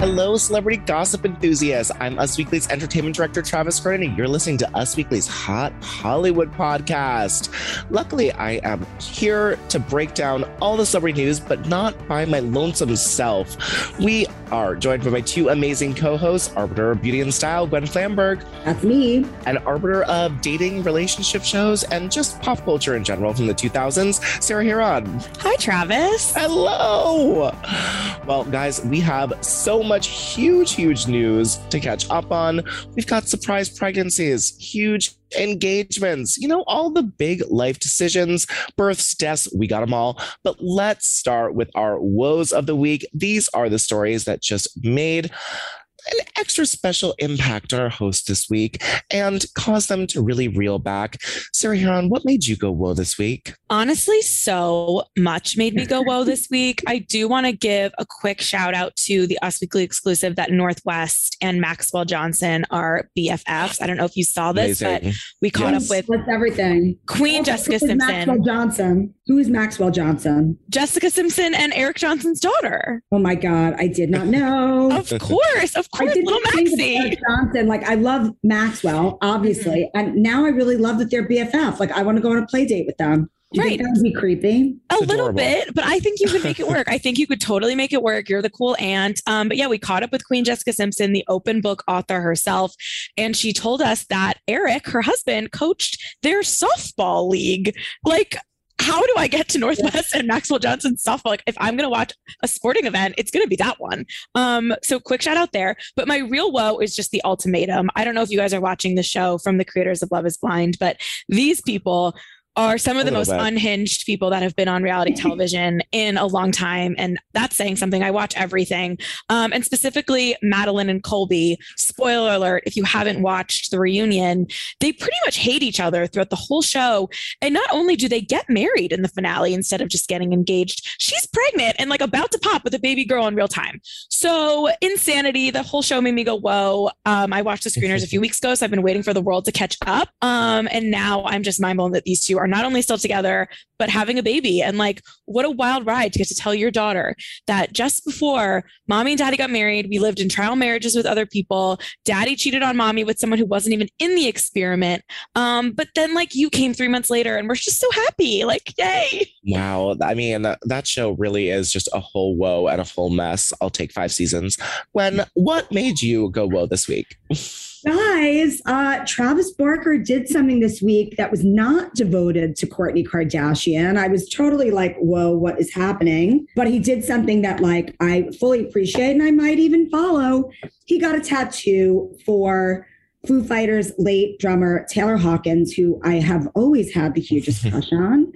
Hello, celebrity gossip enthusiasts. I'm Us Weekly's entertainment director, Travis Cronin, and you're listening to Us Weekly's Hot Hollywood podcast. Luckily, I am here to break down all the celebrity news, but not by my lonesome self. We are joined by my two amazing co hosts, Arbiter of Beauty and Style, Gwen Flamberg. That's me. And Arbiter of Dating, Relationship Shows, and just pop culture in general from the 2000s, Sarah Hearon. Hi, Travis. Hello. Well, guys, we have so much huge, huge news to catch up on. We've got surprise pregnancies, huge engagements, you know, all the big life decisions, births, deaths, we got them all. But let's start with our woes of the week. These are the stories that just made an extra special impact on our host this week and caused them to really reel back. Sarah Hearon, what made you go whoa this week? Honestly, so much made me go whoa this week. I do want to give a quick shout out to the Us Weekly exclusive that North West and Maxwell Johnson are BFFs. I don't know if you saw this, Amazing. but we caught yes. up with What's everything. Queen Jessica Simpson. Maxwell Johnson. Who is Maxwell Johnson? Jessica Simpson and Eric Johnson's daughter. Oh my God, I did not know. of course, of course, little Maxie. Johnson. Like I love Maxwell, obviously, mm-hmm. and now I really love that they're BFF. Like I want to go on a play date with them. Do right. that would be creepy? A little bit, but I think you could make it work. I think you could totally make it work. You're the cool aunt. Um, but yeah, we caught up with Queen Jessica Simpson, the open book author herself, and she told us that Eric, her husband, coached their softball league. Like how do I get to North West and Maxwell Johnson softball? Like, if I'm going to watch a sporting event, it's going to be that one. Um, so quick shout out there. But my real woe is just the ultimatum. I don't know if you guys are watching the show from the creators of Love is Blind, but these people are some of the most bit. unhinged people that have been on reality television in a long time. And that's saying something. I watch everything. Um, and specifically, Madeline and Colby. Spoiler alert if you haven't watched the reunion, they pretty much hate each other throughout the whole show. And not only do they get married in the finale instead of just getting engaged, she's pregnant and like about to pop with a baby girl in real time. So, insanity. The whole show made me go, whoa. Um, I watched the screeners a few weeks ago, so I've been waiting for the world to catch up. Um, and now I'm just mind blown that these two are not only still together, but having a baby. And like, what a wild ride to get to tell your daughter that just before mommy and daddy got married, we lived in trial marriages with other people. Daddy cheated on mommy with someone who wasn't even in the experiment. Um, but then like you came three months later and we're just so happy. Like, yay. Wow. I mean, that show really is just a whole woe and a whole mess. I'll take five seasons. When what made you go whoa this week? Guys, uh, Travis Barker did something this week that was not devoted to Kourtney Kardashian. I was totally like, whoa, what is happening? But he did something that like I fully appreciate and I might even follow. He got a tattoo for Foo Fighters late drummer Taylor Hawkins, who I have always had the hugest crush on.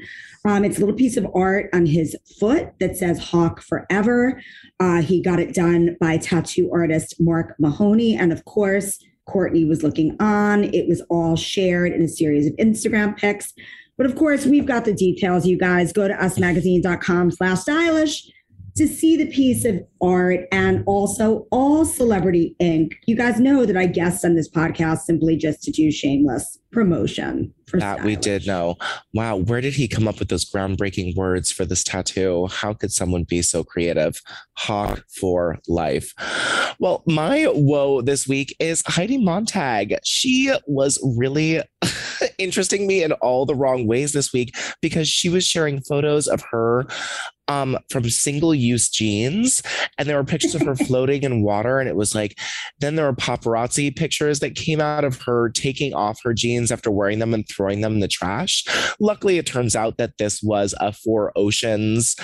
Um, it's a little piece of art on his foot that says Hawk Forever. Uh, he got it done by tattoo artist Mark Mahoney. And of course, Kourtney was looking on. It was all shared in a series of Instagram pics. But of course, we've got the details, you guys. Go to usmagazine.com slash stylish. To see the piece of art and also all celebrity ink. You guys know that I guest on this podcast simply just to do shameless promotion for that we did know. Wow, where did he come up with those groundbreaking words for this tattoo? How could someone be so creative? Hawk for life. Well, my woe this week is Heidi Montag. She was really interesting me in all the wrong ways this week because she was sharing photos of her um from single use jeans and there were pictures of her floating in water and it was like then there were paparazzi pictures that came out of her taking off her jeans after wearing them and throwing them in the trash. Luckily it turns out that this was a four oceans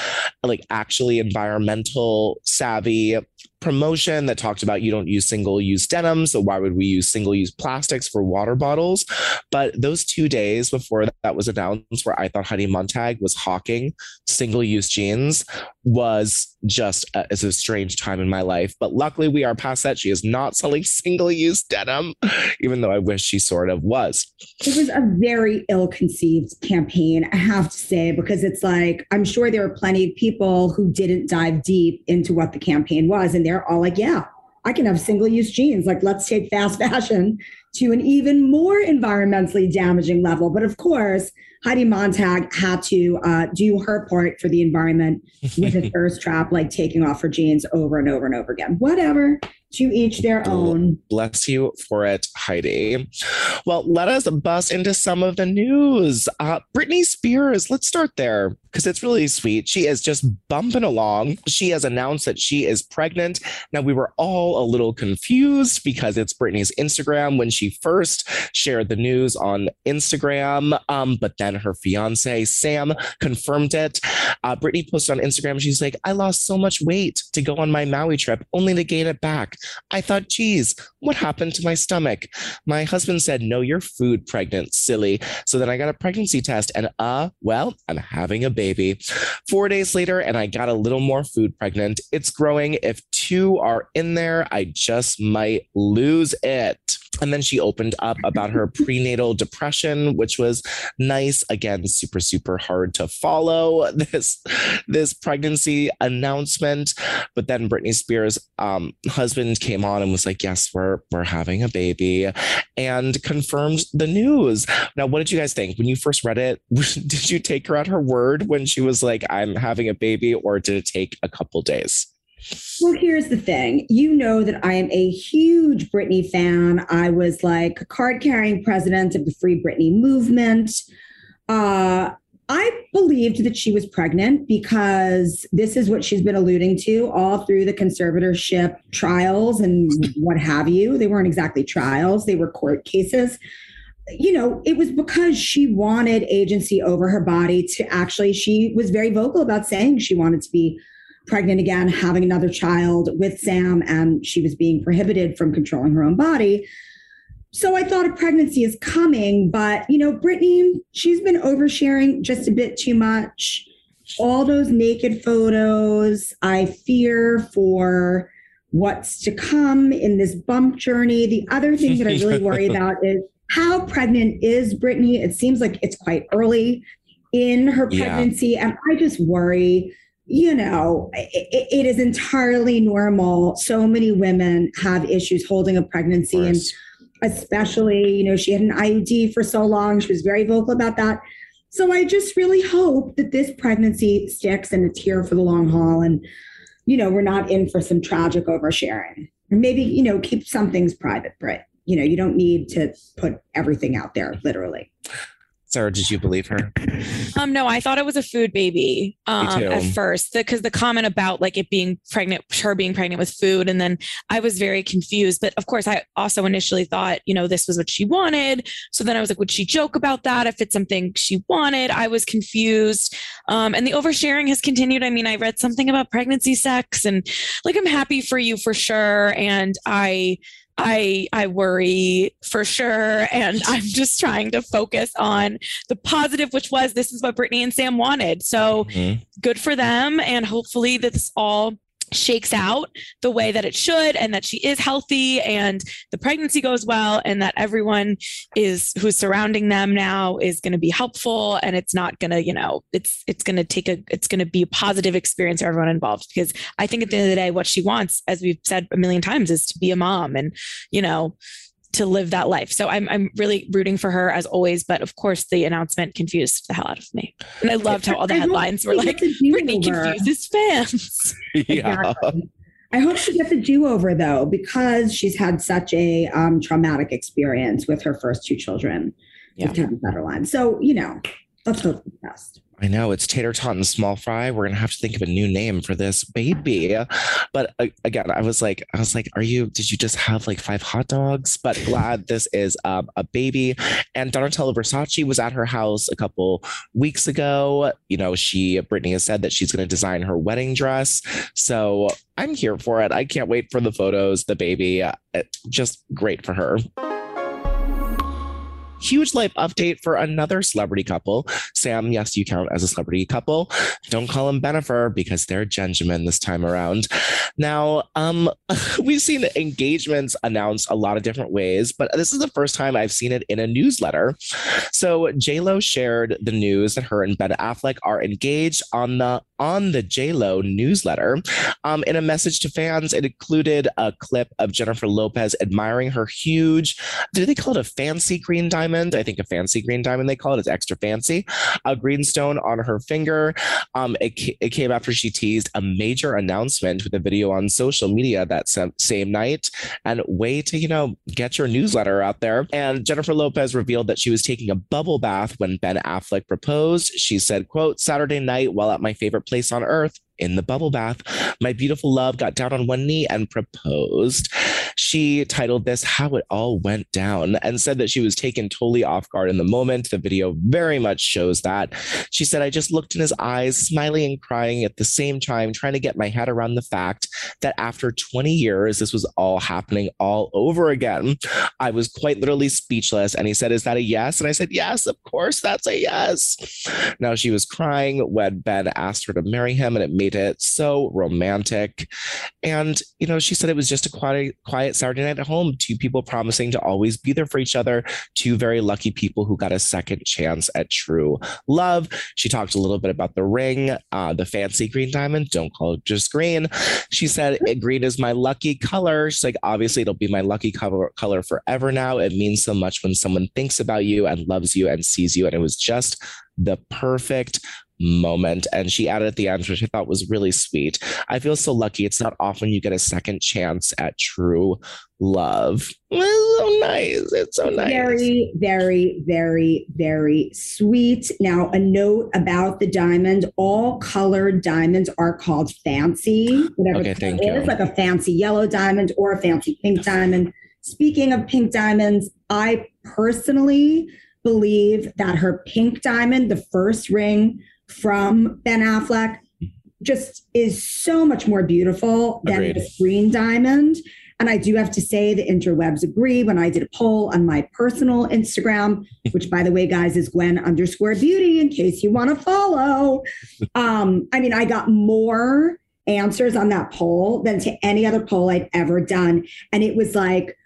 like actually environmental savvy promotion that talked about you don't use single use denim. So why would we use single use plastics for water bottles? But those two days before that was announced, where I thought Heidi Montag was hawking single use jeans, was just a, is a strange time in my life. But luckily, we are past that. She is not selling single use denim, even though I wish she sort of was. It was a very ill conceived campaign, I have to say, because it's like, I'm sure there are plenty of people who didn't dive deep into what the campaign was. And they're all like, yeah, I can have single use jeans. Like, let's take fast fashion to an even more environmentally damaging level. But of course, Heidi Montag had to uh, do her part for the environment with a thirst trap, like taking off her jeans over and over and over again. Whatever, to each their own. Bless you for it, Heidi. Well, let us bust into some of the news. Uh, Britney Spears, let's start there because it's really sweet. She is just bumping along. She has announced that she is pregnant. Now, we were all a little confused because it's Britney's Instagram when she first shared the news on Instagram. Um, but then her fiance, Sam, confirmed it. Uh, Britney posted on Instagram, she's like, I lost so much weight to go on my Maui trip, only to gain it back. I thought, geez, what happened to my stomach? My husband said, no, you're food pregnant, silly. So then I got a pregnancy test and, uh, well, I'm having a baby. Four days later, and I got a little more food pregnant. It's growing. If two are in there, I just might lose it. And then she opened up about her prenatal depression, which was nice. Again, super, super hard to follow this, this pregnancy announcement. But then Britney Spears' um, husband came on and was like, Yes, we're we're having a baby, and confirmed the news. Now, what did you guys think? When you first read it, did you take her at her word when she was like, I'm having a baby, or did it take a couple days? Well, here's the thing. You know that I am a huge Britney fan. I was like card carrying president of the Free Britney movement. Uh, I believed that she was pregnant because this is what she's been alluding to all through the conservatorship trials and what have you. They weren't exactly trials, they were court cases. You know, it was because she wanted agency over her body to actually, she was very vocal about saying she wanted to be pregnant again, having another child with Sam, and she was being prohibited from controlling her own body. So I thought a pregnancy is coming, but you know, Britney, she's been oversharing just a bit too much. All those naked photos, I fear for what's to come in this bump journey. The other thing that I really worry about is how pregnant is Britney? It seems like it's quite early in her pregnancy. Yeah. And I just worry you know, it, it is entirely normal. So many women have issues holding a pregnancy, and especially, you know, she had an IUD for so long. She was very vocal about that. So I just really hope that this pregnancy sticks and it's here for the long haul, and you know, we're not in for some tragic oversharing. maybe you know, keep some things private, Brit. You know, you don't need to put everything out there, literally. Sarah, did you believe her? Um, no, I thought it was a food baby um, at first because the, the, comment about like it being pregnant, her being pregnant with food, and then I was very confused. But of course, I also initially thought, you know, this was what she wanted. So then I was like, would she joke about that if it's something she wanted? I was confused, um, and the oversharing has continued. I mean, I read something about pregnancy sex, and like I'm happy for you for sure, and I I I worry for sure. And I'm just trying to focus on the positive, which was this is what Britney and Sam wanted. So mm-hmm. good for them. And hopefully this all shakes out the way that it should and that she is healthy and the pregnancy goes well and that everyone is who's surrounding them now is going to be helpful and it's not going to you know it's it's going to take a it's going to be a positive experience for everyone involved because i think at the end of the day what she wants as we've said a million times is to be a mom and you know to live that life. So I'm I'm really rooting for her as always. But of course, the announcement confused the hell out of me, and I loved how all the headlines were like Britney confuses fans. Yeah. Exactly. I hope she gets a do over though, because she's had such a um, traumatic experience with her first two children yeah. with Kevin Federline. So you know, for the best. I know it's tater tot and small fry. We're gonna have to think of a new name for this baby. But uh, again, I was like, I was like, are you? Did you just have like five hot dogs? But glad this is um, a baby. And Donatella Versace was at her house a couple weeks ago. You know, she Britney has said that she's gonna design her wedding dress. So I'm here for it. I can't wait for the photos. The baby, uh, just great for her. Huge life update for another celebrity couple. Sam, yes, you count as a celebrity couple. Don't call them Bennifer because they're Benjamin this time around. Now, um, we've seen engagements announced a lot of different ways, but this is the first time I've seen it in a newsletter. So Lo shared the news that her and Ben Affleck are engaged on the on the JLo newsletter. Um, in a message to fans, it included a clip of Jennifer Lopez admiring her huge, do they call it a fancy green diamond? I think a fancy green diamond they call it. It's extra fancy. A green stone on her finger. Um, it, it came after she teased a major announcement with a video on social media that same night. And way to, you know, get your newsletter out there. And Jennifer Lopez revealed that she was taking a bubble bath when Ben Affleck proposed. She said, quote, Saturday night while at my favorite place on earth in the bubble bath. My beautiful love got down on one knee and proposed. She titled this How It All Went Down and said that she was taken totally off guard in the moment. The video very much shows that. She said, I just looked in his eyes, smiling and crying at the same time, trying to get my head around the fact that after 20 years, this was all happening all over again. I was quite literally speechless. And he said, Is that a yes? And I said, Yes, of course, that's a yes. Now she was crying when Ben asked her to marry him, and it made it so romantic. And, you know, she said it was just a quiet, quiet Saturday night at home, two people promising to always be there for each other, two very lucky people who got a second chance at true love. She talked a little bit about the ring, uh, the fancy green diamond. Don't call it just green. She said, green is my lucky color. She's like, obviously, it'll be my lucky color, color forever now. It means so much when someone thinks about you and loves you and sees you. And it was just the perfect moment. And she added at the end, which I thought was really sweet. I feel so lucky. It's not often you get a second chance at true love. It's so nice. It's so nice. Very, very, very, very sweet. Now, a note about the diamond all colored diamonds are called fancy, whatever okay, thank you. like a fancy yellow diamond or a fancy pink diamond. Speaking of pink diamonds, I personally believe that her pink diamond, the first ring, from Ben Affleck just is so much more beautiful than Agreed. the green diamond. And I do have to say the interwebs agree when I did a poll on my personal Instagram, which by the way, guys, is Gwen underscore beauty in case you want to follow. Um, I mean, I got more answers on that poll than to any other poll I've ever done. And it was like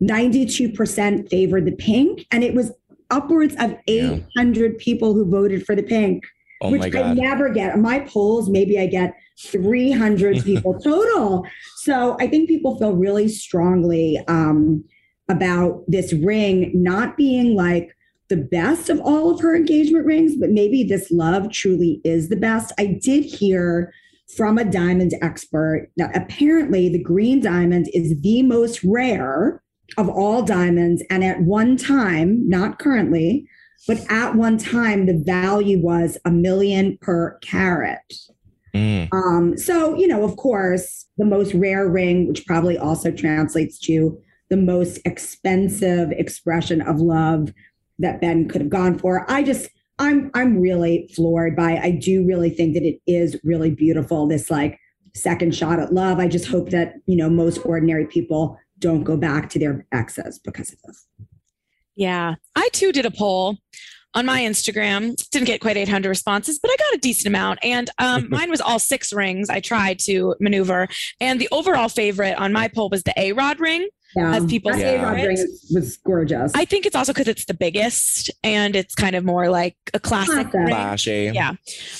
92% favored the pink. And it was upwards of 800 yeah. people who voted for the pink. Oh which. I never get. My polls, maybe I get 300 people total. So I think people feel really strongly um, about this ring not being like the best of all of her engagement rings, but maybe this love truly is the best. I did hear from a diamond expert that apparently the green diamond is the most rare of all diamonds. And at one time, not currently, but at one time, the value was a million per carat. Mm. Um, so, you know, of course, the most rare ring, which probably also translates to the most expensive expression of love that Ben could have gone for. I just, I'm, I'm really floored by. I do really think that it is really beautiful. This like second shot at love. I just hope that you know most ordinary people don't go back to their exes because of this. Yeah. I too did a poll on my Instagram. Didn't get quite 800 responses, but I got a decent amount. And um, mine was all six rings. I tried to maneuver. And the overall favorite on my poll was the A Rod ring Yeah. as people That say. Yeah. A-Rod was gorgeous. I think it's also because it's the biggest and it's kind of more like a classic. Classic. Flashy. Yeah.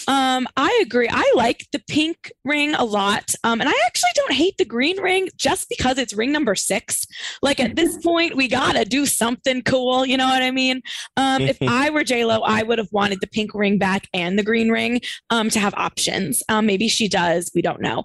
Um, I agree. I like the pink ring a lot. Um, and I actually don't hate the green ring just because it's ring number six. Like at this point, we gotta do something cool. You know what I mean? Um, if I were J Lo, I would have wanted the pink ring back and the green ring um, to have options. Um, maybe she does. We don't know.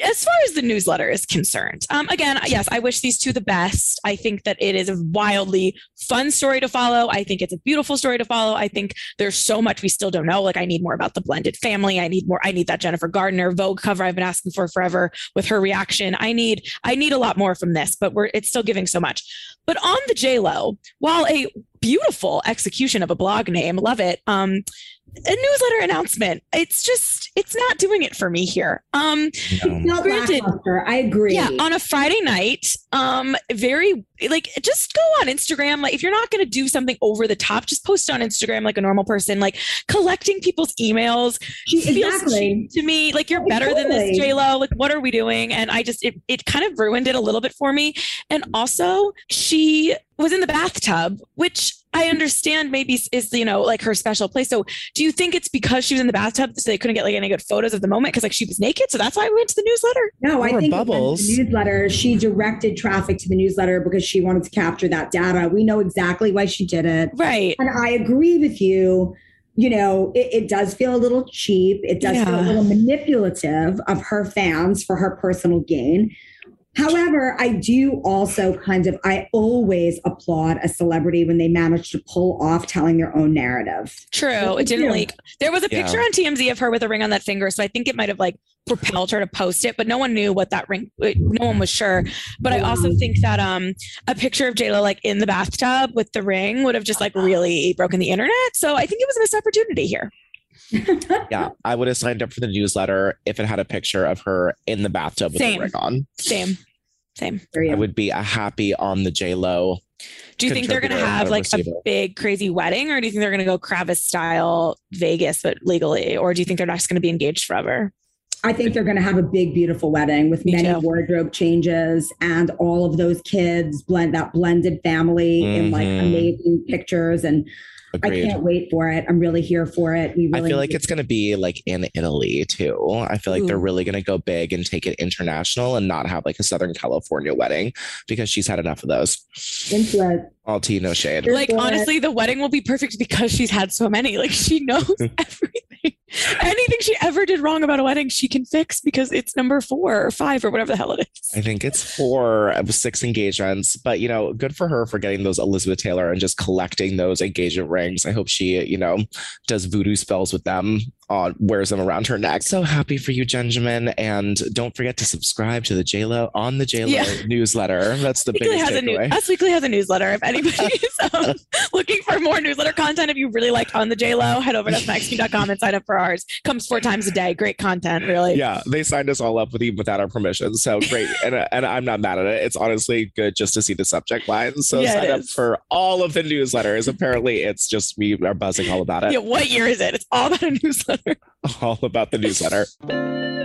As far as the newsletter is concerned, um, again, yes, I wish these two the best. I think that it is a wildly fun story to follow. I think it's a beautiful story to follow. I think there's so much we still don't know. Like I need more about the blended family. I need more. I need that Jennifer Gardner Vogue cover I've been asking for forever with her reaction. I need I need a lot more from this, but we're it's still giving so much. But on the J Lo, while a beautiful execution of a blog name, love it. Um, a newsletter announcement. It's just it's not doing it for me here. Um, No. Not Granted- I agree. yeah, on a Friday night, um, very like just go on Instagram. Like if you're not gonna do something over the top, just post on Instagram like a normal person. Like collecting people's emails She- feels exactly. cheap to me. Like you're better than this, totally. J Lo. Like what are we doing? And I just it it kind of ruined it a little bit for me. And also she was in the bathtub, which I understand maybe is- is you know like her special place. So do you think it's because she was in the bathtub so they couldn't get like any good photos of the moment because like she was naked? So that's why we went to the newsletter. No, I think it went to bubbles. the newsletter. She directed traffic to the newsletter because she wanted to capture that data. We know exactly why she did it. Right. And I agree with you. You know, it, it does feel a little cheap. It does feel a little manipulative of her fans for her personal gain. However, I do also kind of, I always applaud a celebrity when they manage to pull off telling their own narrative. True. It didn't too. leak. There was a Yeah. picture on TMZ of her with a ring on that finger. So I think it might have like propelled her to post it, but no one knew what that ring, no one was sure. But I also think that um a picture of JLo like in the bathtub with the ring would have just like really broken the internet. So I think it was a missed opportunity here. Yeah, I would have signed up for the newsletter if it had a picture of her in the bathtub with Same. the ring on. Same. Same. There you I would be a happy on the J Lo. Do you think they're going to have like a big crazy wedding or do you think they're going to go Kravis style Vegas, but legally? Or do you think they're just going to be engaged forever? I think they're going to have a big, beautiful wedding with Me many too. wardrobe changes and all of those kids blend that blended family in like Mhm. amazing pictures. And I can't wait for it. I'm really here for it. We I feel like it's going to be like in Italy too. I feel like they're really going to go big and take it international and not have like a Southern California wedding because she's had enough of those. into it. All tea, no shade. Like for honestly the wedding will be perfect because she's had so many like she knows everything anything she ever did wrong about a wedding she can fix because it's number four or five or whatever the hell it is. I think it's four of six engagements, but you know, good for her for getting those Elizabeth Taylor and just collecting those engagement rings. I hope she, you know, does voodoo spells with them, on wears them around her neck. So happy for you, Benjamin, and don't forget to subscribe to the JLo on the JLo Yeah. newsletter. That's the Weekly biggest has a new. Us Weekly has a newsletter. If anybody's um, looking for more newsletter content, if you really liked on the JLo, head over to usmagazine.com and sign up for ours. Comes four times a day. Great content, really. yeah, they signed us all up with even without our permission. So great, and and I'm not mad at it. It's honestly good just to see the subject line. So Yeah, sign up for all of the newsletters. Apparently, it's just we are buzzing all about it. Yeah, what year is it? It's all about a newsletter. all about the newsletter.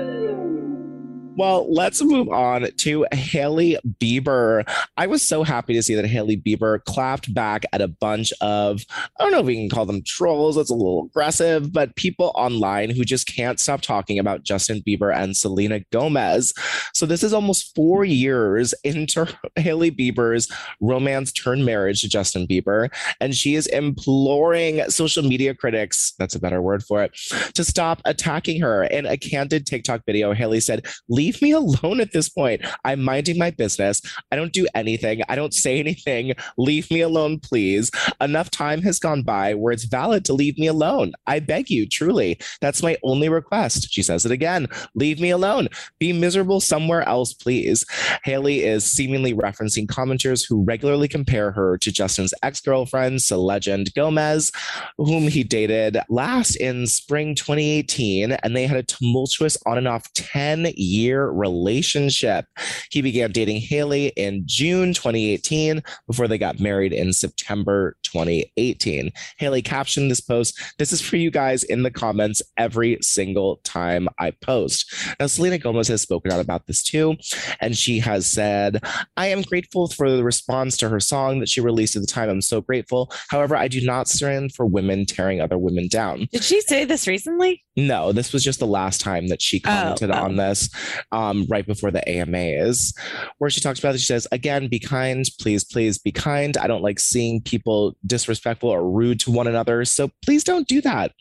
Well, let's move on to Hailey Bieber. I was so happy to see that Hailey Bieber clapped back at a bunch of, I don't know if we can call them trolls, that's a little aggressive, but people online who just can't stop talking about Justin Bieber and Selena Gomez. So this is almost four years into Hailey Bieber's romance turned marriage to Justin Bieber. And she is imploring social media critics, that's a better word for it, to stop attacking her. In a candid TikTok video, Hailey said, Leave me alone at this point. I'm minding my business. I don't do anything. I don't say anything. Leave me alone, please. Enough time has gone by where it's valid to leave me alone. I beg you, truly. That's my only request. She says it again. Leave me alone. Be miserable somewhere else, please. Hailey is seemingly referencing commenters who regularly compare her to Justin's ex girlfriend, Selena Gomez, whom he dated last in spring 2018. And they had a tumultuous on and off 10 year year relationship. He began dating Hailey in June 2018 before they got married in September 2018. Hailey captioned this post This is for you guys in the comments every single time I post. Now, Selena Gomez has spoken out about this too, and she has said, I am grateful for the response to her song that she released at the time. I'm so grateful. However, I do not stand for women tearing other women down. Did she say this recently? No, this was just the last time that she oh, commented Oh, oh. on this, um, right before the AMAs, where she talks about it. She says, again, be kind, please, please be kind. I don't like seeing people disrespectful or rude to one another. So please don't do that.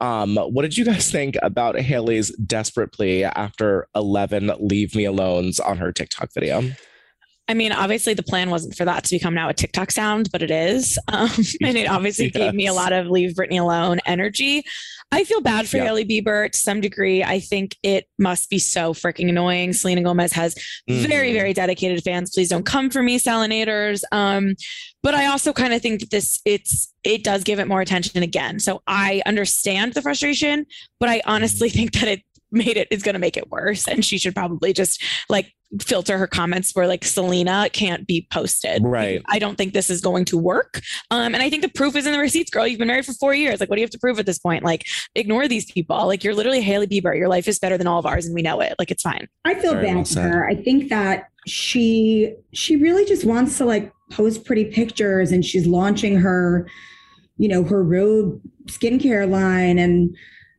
Um, what did you guys think about Hailey's desperate plea after 11 leave me alones on her TikTok video? I mean, obviously the plan wasn't for that to become now a TikTok sound, but it is. Um, and it obviously gave me a lot of leave Britney alone energy. I feel bad for Yeah. Hailey Bieber to some degree. I think it must be so freaking annoying. Selena Gomez has very, Mhm. very dedicated fans. Please don't come for me, Selenators. Um, but I also kind of think that this it's it does give it more attention again. So I understand the frustration, but I honestly think that it made it is going to make it worse and she should probably just like filter her comments where like Selena can't be posted. Right. I don't think this is going to work. Um, and I think the proof is in the receipts, girl. You've been married for four years. Like, what do you have to prove at this point? Like, ignore these people. Like, you're literally Hailey Bieber. Your life is better than all of ours, and we know it. Like, it's fine. I feel Very bad well for her. I think that she she really just wants to like post pretty pictures and she's launching her, you know, her road skincare line and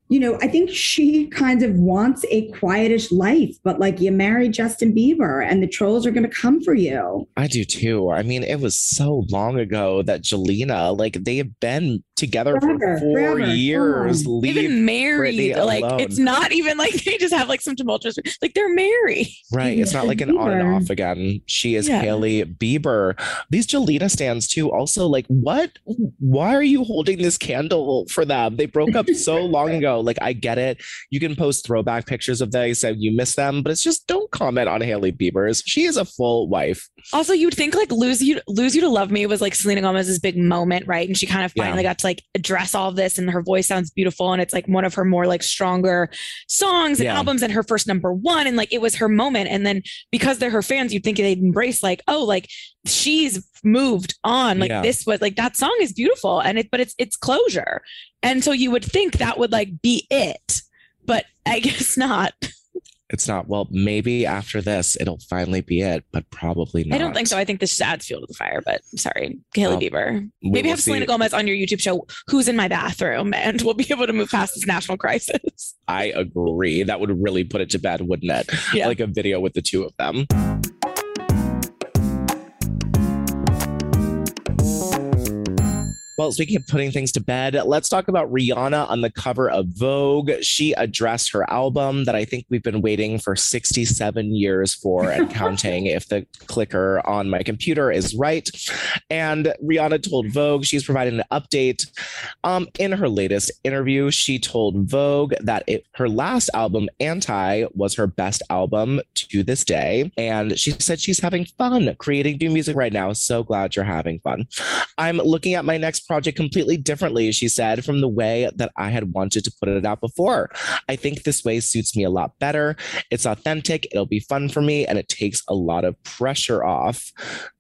you know, I think she kind of wants a quietish life, but like you marry Justin Bieber and the trolls are going to come for you. I do too. I mean, it was so long ago that Jelena, like, they have been together Forever, for four forever. years. Come They've Leave been married. Britney Like, alone. it's not even like they just have like some tumultuous. Like, they're married. Right. It's not like an on and off again. She is Yeah. Hailey Bieber. These Jelena stands too. Also, like, what? Why are you holding this candle for them? They broke up so long ago. Like, I get it. You can post throwback pictures of they said you miss them, but it's just don't comment on Hailey Bieber's. She is a full wife. Also, you'd think like lose you, lose you to love me was like Selena Gomez's big moment, right? And she kind of Yeah. finally got to like address all of this, and her voice sounds beautiful, and it's like one of her more like stronger songs and Yeah. albums, and her first number one, and like it was her moment. And then because they're her fans, you'd think they'd embrace like, oh, like she's moved on. Like Yeah. this was like that song is beautiful, and it, but it's it's closure, and so you would think that would like be it, but I guess not. It's not, well, maybe after this, it'll finally be it, but probably not. I don't think so. I think this just adds fuel to the fire. But sorry, Hailey Well, Bieber. Maybe have Selena. Gomez on your YouTube show. Who's in my bathroom? And we'll be able to move past this national crisis. I agree. That would really put it to bed, wouldn't it? Yeah. Like a video with the two of them. Well, speaking of putting things to bed, let's talk about Rihanna on the cover of Vogue. She addressed her album that I think we've been waiting for 67 years for and counting if the clicker on my computer is right. And Rihanna told Vogue she's providing an update. Um, in her latest interview, she told Vogue that it, her last album, Anti, was her best album to this day. And she said she's having fun creating new music right now. So glad you're having fun. I'm looking at my next project completely differently, she said, from the way that I had wanted to put it out before. I think this way suits me a lot better. It's authentic, it'll be fun for me, and it takes a lot of pressure off.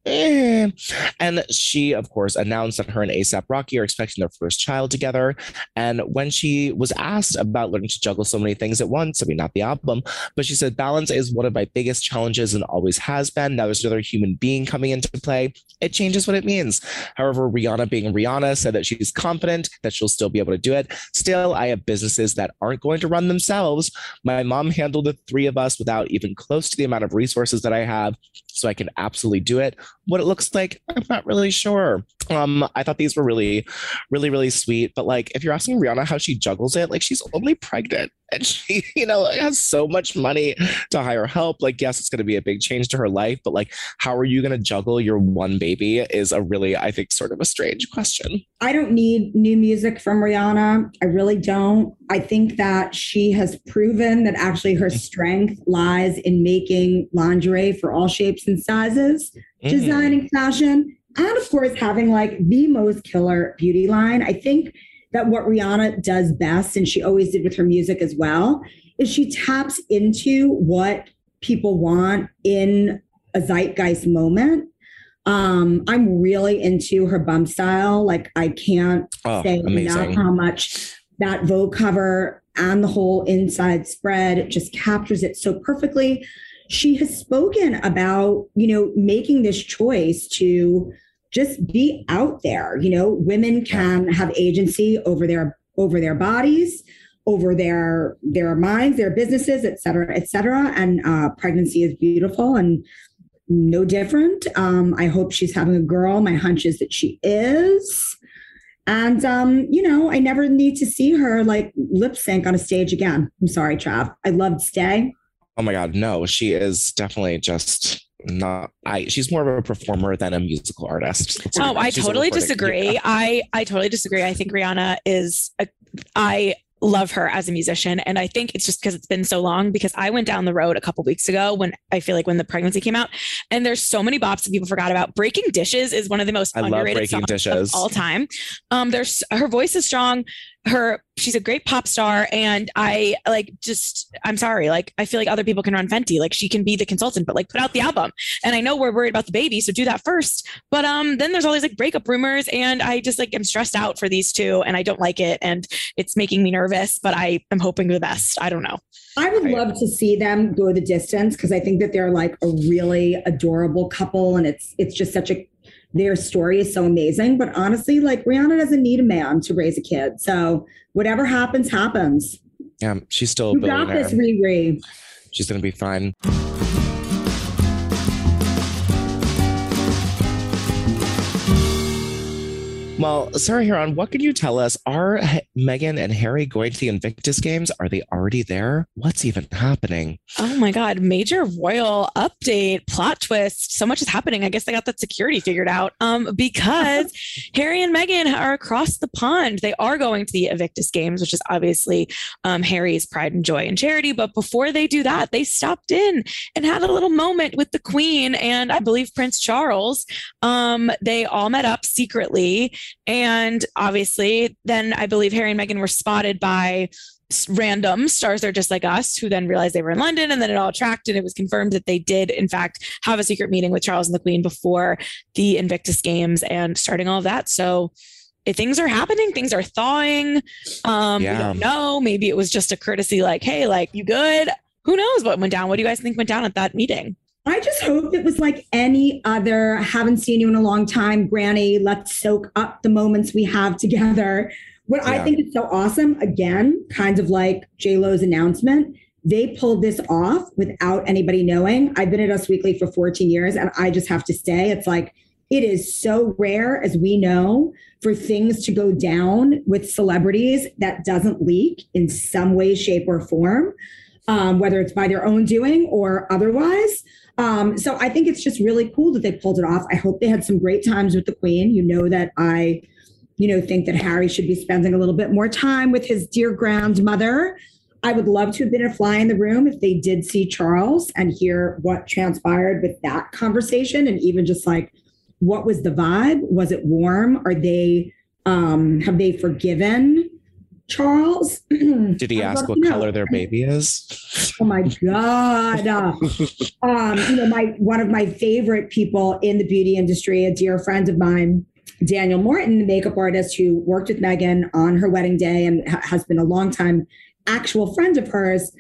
And she, of course, announced that her and ASAP Rocky are expecting their first child together. And when she was asked about learning to juggle so many things at once, I mean, not the album, but she said, balance is one of my biggest challenges and always has been. Now there's another human being coming into play. It changes what it means. However, Rihanna being Rihanna said that she's confident that she'll still be able to do it. Still, I have businesses that aren't going to run themselves. My mom handled the three of us without even close to the amount of resources that I have. So I can absolutely do it. What it looks like, I'm not really sure. Um, I thought these were really, really, really sweet. But like, if you're asking Rihanna how she juggles it, like she's only pregnant and she, you know, has so much money to hire help. Like, yes, it's going to be a big change to her life, but like, how are you going to juggle your one baby is a really, I think, sort of a strange question. I don't need new music from Rihanna. I really don't. I think that she has proven that actually her strength lies in making lingerie for all shapes and sizes, Designing fashion, and of course, having like the most killer beauty line. I think that what Rihanna does best, and she always did with her music as well, is she taps into what people want in a zeitgeist moment. Um, I'm really into her bum style. Like I can't Oh, say amazing. enough how much that Vogue cover and the whole inside spread just captures it so perfectly. She has spoken about, you know, making this choice to just be out there. You know, women can have agency over their over their bodies, over their their minds, their businesses, et cetera, et cetera. And uh, pregnancy is beautiful and no different. Um, I hope she's having a girl. My hunch is that she is. And um, you know, I never need to see her like lip sync on a stage again. I'm sorry, Trav. I loved Stay. Oh my God, no, she is definitely just not. I. She's more of a performer than a musical artist. Let's Oh, I totally disagree. Yeah. I I totally disagree. I think Rihanna is a, I love her as a musician and I think it's just because it's been so long because I went down the road a couple weeks ago when I feel like when the pregnancy came out and there's so many bops that people forgot about. Breaking Dishes is one of the most I underrated Breaking songs Dishes. of all time. Um there's her voice is strong. Her she's a great pop star and I like just I'm sorry like I feel like other people can run Fenty. Like she can be the consultant but like put out the album. And I know we're worried about the baby so do that first. But um then there's all these like breakup rumors and I just like am stressed out for these two and I don't like it and it's making me nervous but I am hoping the best. I don't know. I would love to see them go the distance because I think that they're like a really adorable couple, and it's it's just such a their story is so amazing. But honestly, like Rihanna doesn't need a man to raise a kid, so whatever happens, happens. Yeah, she's still You got this, Riri. She's gonna be fine. Well, Sarah Hearon, what can you tell us? Are Meghan and Harry going to the Invictus Games? Are they already there? What's even happening? oh my god major royal update plot twist so much is happening I guess they got that security figured out um because Harry and Meghan are across the pond they are going to the Invictus Games which is obviously um, Harry's pride and joy and charity but before they do that they stopped in and had a little moment with the Queen and I believe Prince Charles um they all met up secretly and obviously, then I believe Harry and Meghan were spotted by random stars that are just like us who then realized they were in London and then it all tracked and it was confirmed that they did in fact have a secret meeting with Charles and the Queen before the Invictus Games and starting all of that. So if things are happening, things are thawing. Um, Yeah. we don't know. Maybe it was just a courtesy like, hey, like you good? Who knows what went down? What do you guys think went down at that meeting? I just hope it was like any other, haven't seen you in a long time, Granny. Let's soak up the moments we have together. What I think is so awesome, again, kind of like J-Lo's announcement, they pulled this off without anybody knowing. I've been at Us Weekly for 14 years, and I just have to say, it's like, it is so rare, as we know, for things to go down with celebrities that doesn't leak in some way, shape, or form, um, whether it's by their own doing or otherwise. Um, so I think it's just really cool that they pulled it off. I hope they had some great times with the Queen. You know that I, you know, think that Harry should be spending a little bit more time with his dear grandmother. I would love to have been a fly in the room if they did see Charles and hear what transpired with that conversation and even just like what was the vibe? Was it warm? Are they um have they forgiven Charles? Did he ask what color their baby is? Oh my god! Uh, um, you know, my one of my favorite people in the beauty industry, a dear friend of mine, Daniel Martin, the makeup artist who worked with Meghan on her wedding day and ha- has been a longtime actual friend of hers.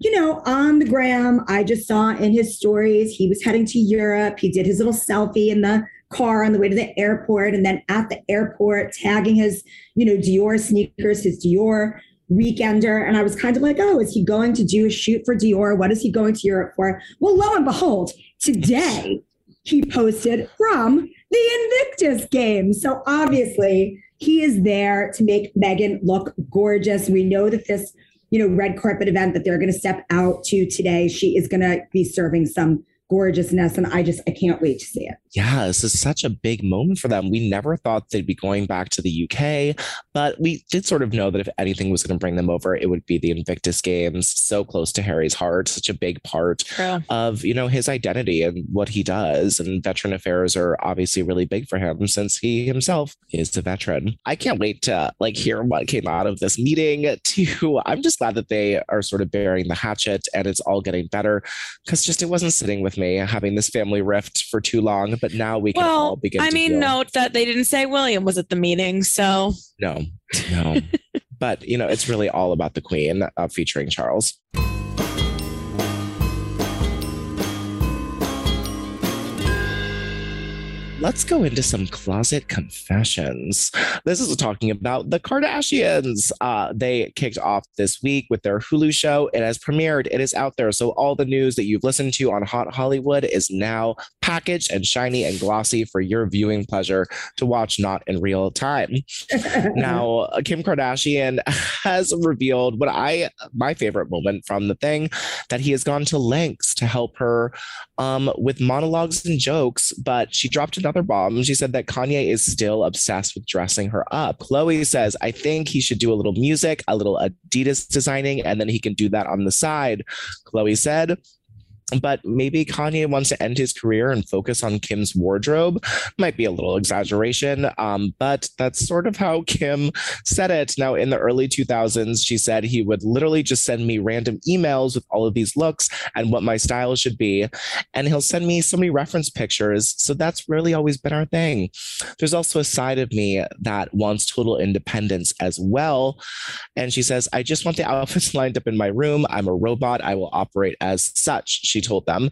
You know, on the gram, I just saw in his stories he was heading to Europe. He did his little selfie in the car on the way to the airport, and then at the airport, tagging his, you know, Dior sneakers, his Dior weekender. And I was kind of like, oh, is he going to do a shoot for Dior? What is he going to Europe for? Well, lo and behold, today he posted from the Invictus game. So obviously he is there to make Meghan look gorgeous. We know that this, you know, red carpet event that they're going to step out to today, she is going to be serving some gorgeousness. And I just, I can't wait to see it. Yeah, this is such a big moment for them. We never thought they'd be going back to the UK, but we did sort of know that if anything was going to bring them over, it would be the Invictus Games. So close to Harry's heart, such a big part True. of you know his identity and what he does. And veteran affairs are obviously really big for him since he himself is a veteran. I can't wait to like hear what came out of this meeting. Too, I'm just glad that they are sort of bearing the hatchet and it's all getting better because just it wasn't sitting with me having this family rift for too long but now we can well, all begin. I mean, note that they didn't say William was at the meeting, so no, no. but you know, it's really all about the Queen uh, featuring Charles. Let's go into some closet confessions. This is talking about the Kardashians. Uh, they kicked off this week with their Hulu show. It has premiered, it is out there. So, all the news that you've listened to on Hot Hollywood is now packaged and shiny and glossy for your viewing pleasure to watch not in real time. now, Kim Kardashian has revealed what I, my favorite moment from the thing, that he has gone to lengths to help her um, with monologues and jokes, but she dropped another another bomb. She said that Kanye is still obsessed with dressing her up. Khloé says, I think he should do a little music, a little Adidas designing, and then he can do that on the side. Khloé said, but maybe Kanye wants to end his career and focus on Kim's wardrobe. Might be a little exaggeration, um, but that's sort of how Kim said it. Now, in the early 2000s, she said he would literally just send me random emails with all of these looks and what my style should be. And he'll send me so many reference pictures. So that's really always been our thing. There's also a side of me that wants total independence as well. And she says, I just want the outfits lined up in my room. I'm a robot. I will operate as such. She told them.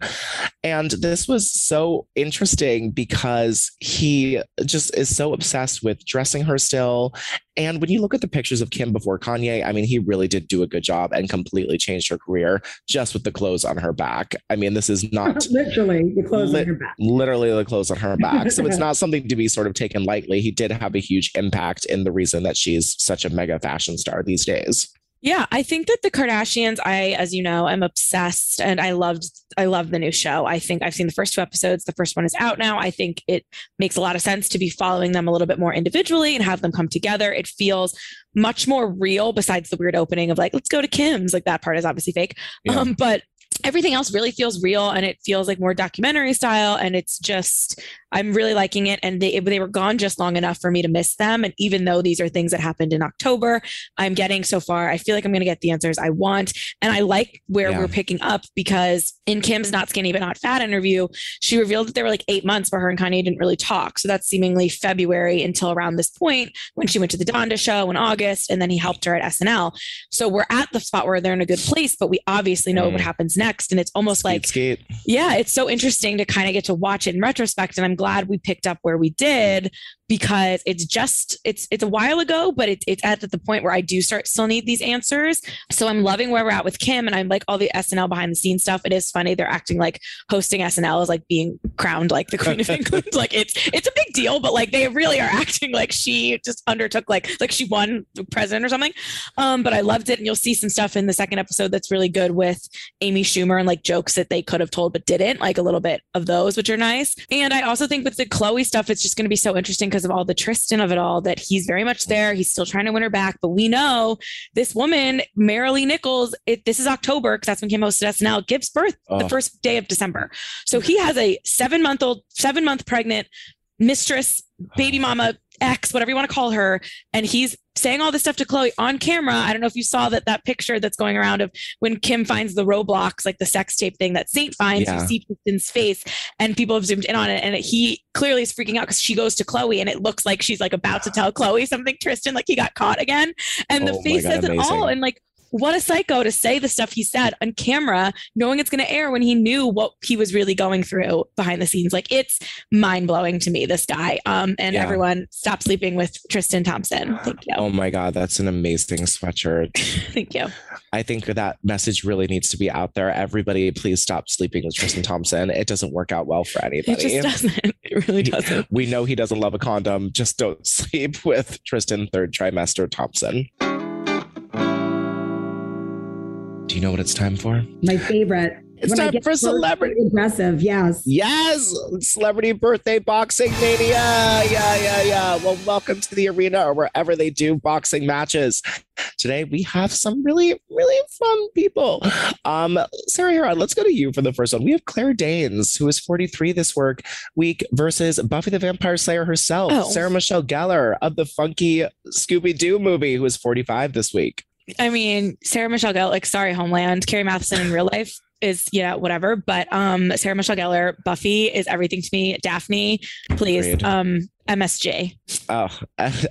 And this was so interesting because he just is so obsessed with dressing her still. And when you look at the pictures of Kim before Kanye, I mean, he really did do a good job and completely changed her career just with the clothes on her back. I mean, this is not literally the clothes li- on her back. Literally the clothes on her back. So it's not something to be sort of taken lightly. He did have a huge impact in the reason that she's such a mega fashion star these days. Yeah, I think that the Kardashians, I, as you know, I'm obsessed and I loved, I love the new show. I think I've seen the first two episodes. The first one is out now. I think it makes a lot of sense to be following them a little bit more individually and have them come together. It feels much more real besides the weird opening of like, let's go to Kim's. Like that part is obviously fake. Yeah. Um, but everything else really feels real and it feels like more documentary style and it's just I'm really liking it. And they, they were gone just long enough for me to miss them. And even though these are things that happened in October, I'm getting so far, I feel like I'm going to get the answers I want. And I like where yeah. we're picking up because in Kim's Not Skinny But Not Fat interview, she revealed that there were like eight months where her and Kanye didn't really talk. So that's seemingly February until around this point when she went to the Donda show in August and then he helped her at SNL. So we're at the spot where they're in a good place, but we obviously know mm. what happens next. And it's almost skate, like, skate. yeah, it's so interesting to kind of get to watch it in retrospect. And I'm glad we picked up where we did because it's just it's it's a while ago, but it, it's at the point where I do start still need these answers. So I'm loving where we're at with Kim, and I'm like all the SNL behind the scenes stuff. It is funny they're acting like hosting SNL is like being crowned like the Queen of England. like it's it's a big deal, but like they really are acting like she just undertook like like she won the president or something. Um, but I loved it, and you'll see some stuff in the second episode that's really good with Amy Schumer and like jokes that they could have told but didn't, like a little bit of those, which are nice. And I also think with the Khloé stuff, it's just going to be so interesting because because of all the Tristan of it all that he's very much there. He's still trying to win her back. But we know this woman, Maralee Nichols, it, this is October because that's when Kim hosted SNL, gives birth oh. the first day of December. So he has a seven month old, seven month pregnant mistress, baby oh. mama, ex, whatever you want to call her. And he's saying all this stuff to Khloé on camera. I don't know if you saw that that picture that's going around of when Kim finds the Roblox, like the sex tape thing that Saint finds. Yeah. You see Tristan's face, and people have zoomed in on it, and he clearly is freaking out because she goes to Khloé and it looks like she's like about to tell Khloé something. Tristan, like he got caught again, and oh the face God, says amazing. it all. And like what a psycho to say the stuff he said on camera, knowing it's going to air when he knew what he was really going through behind the scenes. Like it's mind blowing to me, this guy. Um, and yeah. everyone stop sleeping with Tristan Thompson. Thank you. Oh my God, that's an amazing sweatshirt. Thank you. I think that message really needs to be out there. Everybody, please stop sleeping with Tristan Thompson. It doesn't work out well for anybody. It just doesn't. It really doesn't. We know he doesn't love a condom. Just don't sleep with Tristan third trimester Thompson. Do you know what it's time for? My favorite. It's When time for celebrity. aggressive. Yes. Yes, celebrity birthday boxing mania. Yeah, yeah, yeah. Well, welcome to the arena or wherever they do boxing matches. Today we have some really, really fun people. Um, Sarah Hearon, let's go to you for the first one. We have Claire Danes, who is 43 this work week, versus Buffy the Vampire Slayer herself, Oh. Sarah Michelle Gellar of the funky Scooby Doo movie, who is 45 this week. I mean, Sarah Michelle Gellar, like, sorry, Homeland, Carrie Mathison in real life is, yeah, whatever. But um, Sarah Michelle Gellar, Buffy is everything to me. Daphne, please. Agreed. Um, MSJ, Oh, S-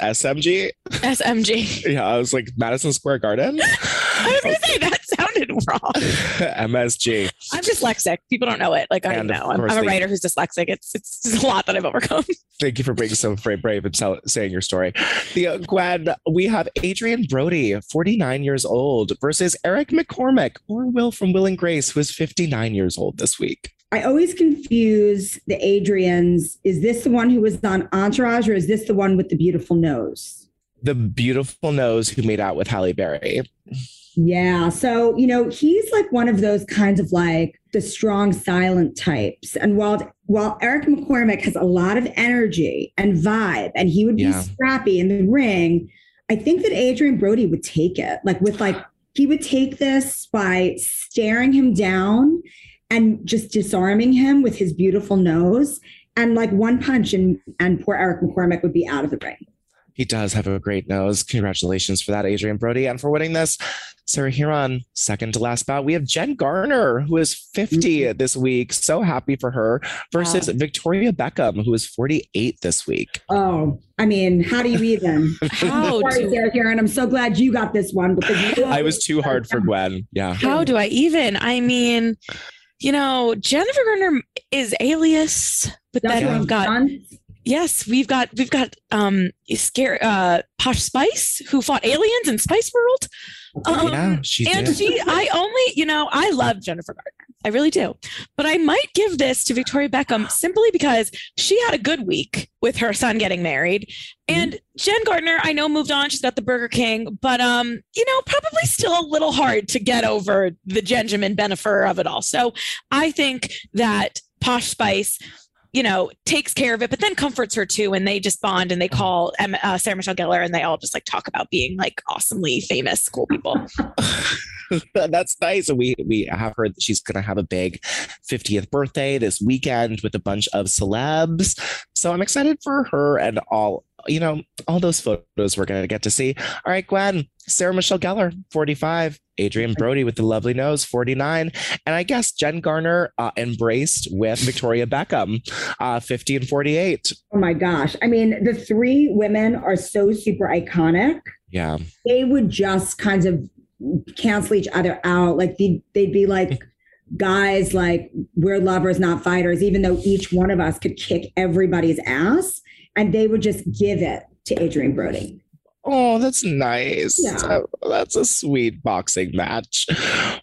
SMG? SMG. Yeah, I was like Madison Square Garden. I was going to say that sounded wrong. MSG. I'm dyslexic. People don't know it. Like I And of know. I'm, I'm a writer who's dyslexic. It's it's a lot that I've overcome. Thank you for being so brave, brave and tell, saying your story. The uh, Gwen, we have Adrien Brody, 49 years old, versus Eric McCormack or Will from Will and Grace, who is 59 years old this week. I always confuse the Adrians. Is this the one who was on Entourage or is this the one with the beautiful nose? The beautiful nose who made out with Halle Berry. Yeah. So, you know, he's like one of those kinds of like the strong silent types. And while while Eric McCormack has a lot of energy and vibe and he would be Yeah. scrappy in the ring, I think that Adrien Brody would take it. Like with like he would take this by staring him down and just disarming him with his beautiful nose and like one punch and and poor Eric McCormack would be out of the ring. He does have a great nose. Congratulations for that, Adrien Brody. And for winning this, Sarah Hearon, second to last bout. We have Jen Garner, who is 50 this week. So happy for her, versus Wow. Victoria Beckham, who is 48 this week. Oh, I mean, how do you even? How Sorry, do, Sarah Hearon. I'm so glad you got this one because you I was too hard for Gwen. Yeah. how do I even? I mean, you know, Jennifer Garner is alias, but then we've got yes, we've got we've got um scare uh Posh Spice who fought aliens in Spice World. Um, yeah, she and did. she, I only, you know, I love Jennifer Garner. I really do. But I might give this to Victoria Beckham simply because she had a good week with her son getting married. And Jen Garner, I know moved on. She's got the Burger King, but um, you know, probably still a little hard to get over the Benjamin Benefer of it all. So I think that Posh Spice you know, takes care of it, but then comforts her too. And they just bond and they call Em- uh, Sarah Michelle Gellar and they all just like talk about being like awesomely famous, cool people. That's nice. And we we have heard that she's gonna have a big 50th birthday this weekend with a bunch of celebs. So I'm excited for her and all you know, all those photos we're gonna get to see. All right, Gwen, Sarah Michelle Gellar, 45, Adrien Brody with the lovely nose, 49, and I guess Jen Garner uh, embraced with Victoria Beckham, uh, 50 and 48. Oh my gosh. I mean, the three women are so super iconic. Yeah. They would just kind of cancel each other out. Like they'd, they'd be like guys, like we're lovers, not fighters, even though each one of us could kick everybody's ass. And they would just give it to Adrien Brody. Oh, that's nice. Yeah. Uh, that's a sweet boxing match.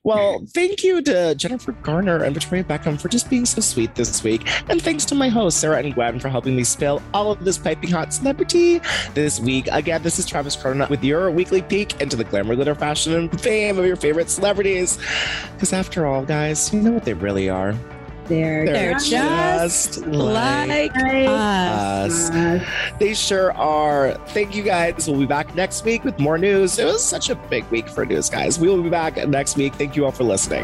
Well, thank you to Jennifer Garner and Victoria Beckham for just being so sweet this week. And thanks to my hosts, Sarah and Gwen, for helping me spill all of this piping hot celebrity this week. Again, this is Travis Carter with your weekly peek into the glamour, glitter, fashion, and fame of your favorite celebrities. Because after all, guys, you know what they really are. They're, They're just like like us. us. They sure are. Thank you guys. We'll be back next week with more news. It was such a big week for news, guys. We will be back next week. Thank you all for listening.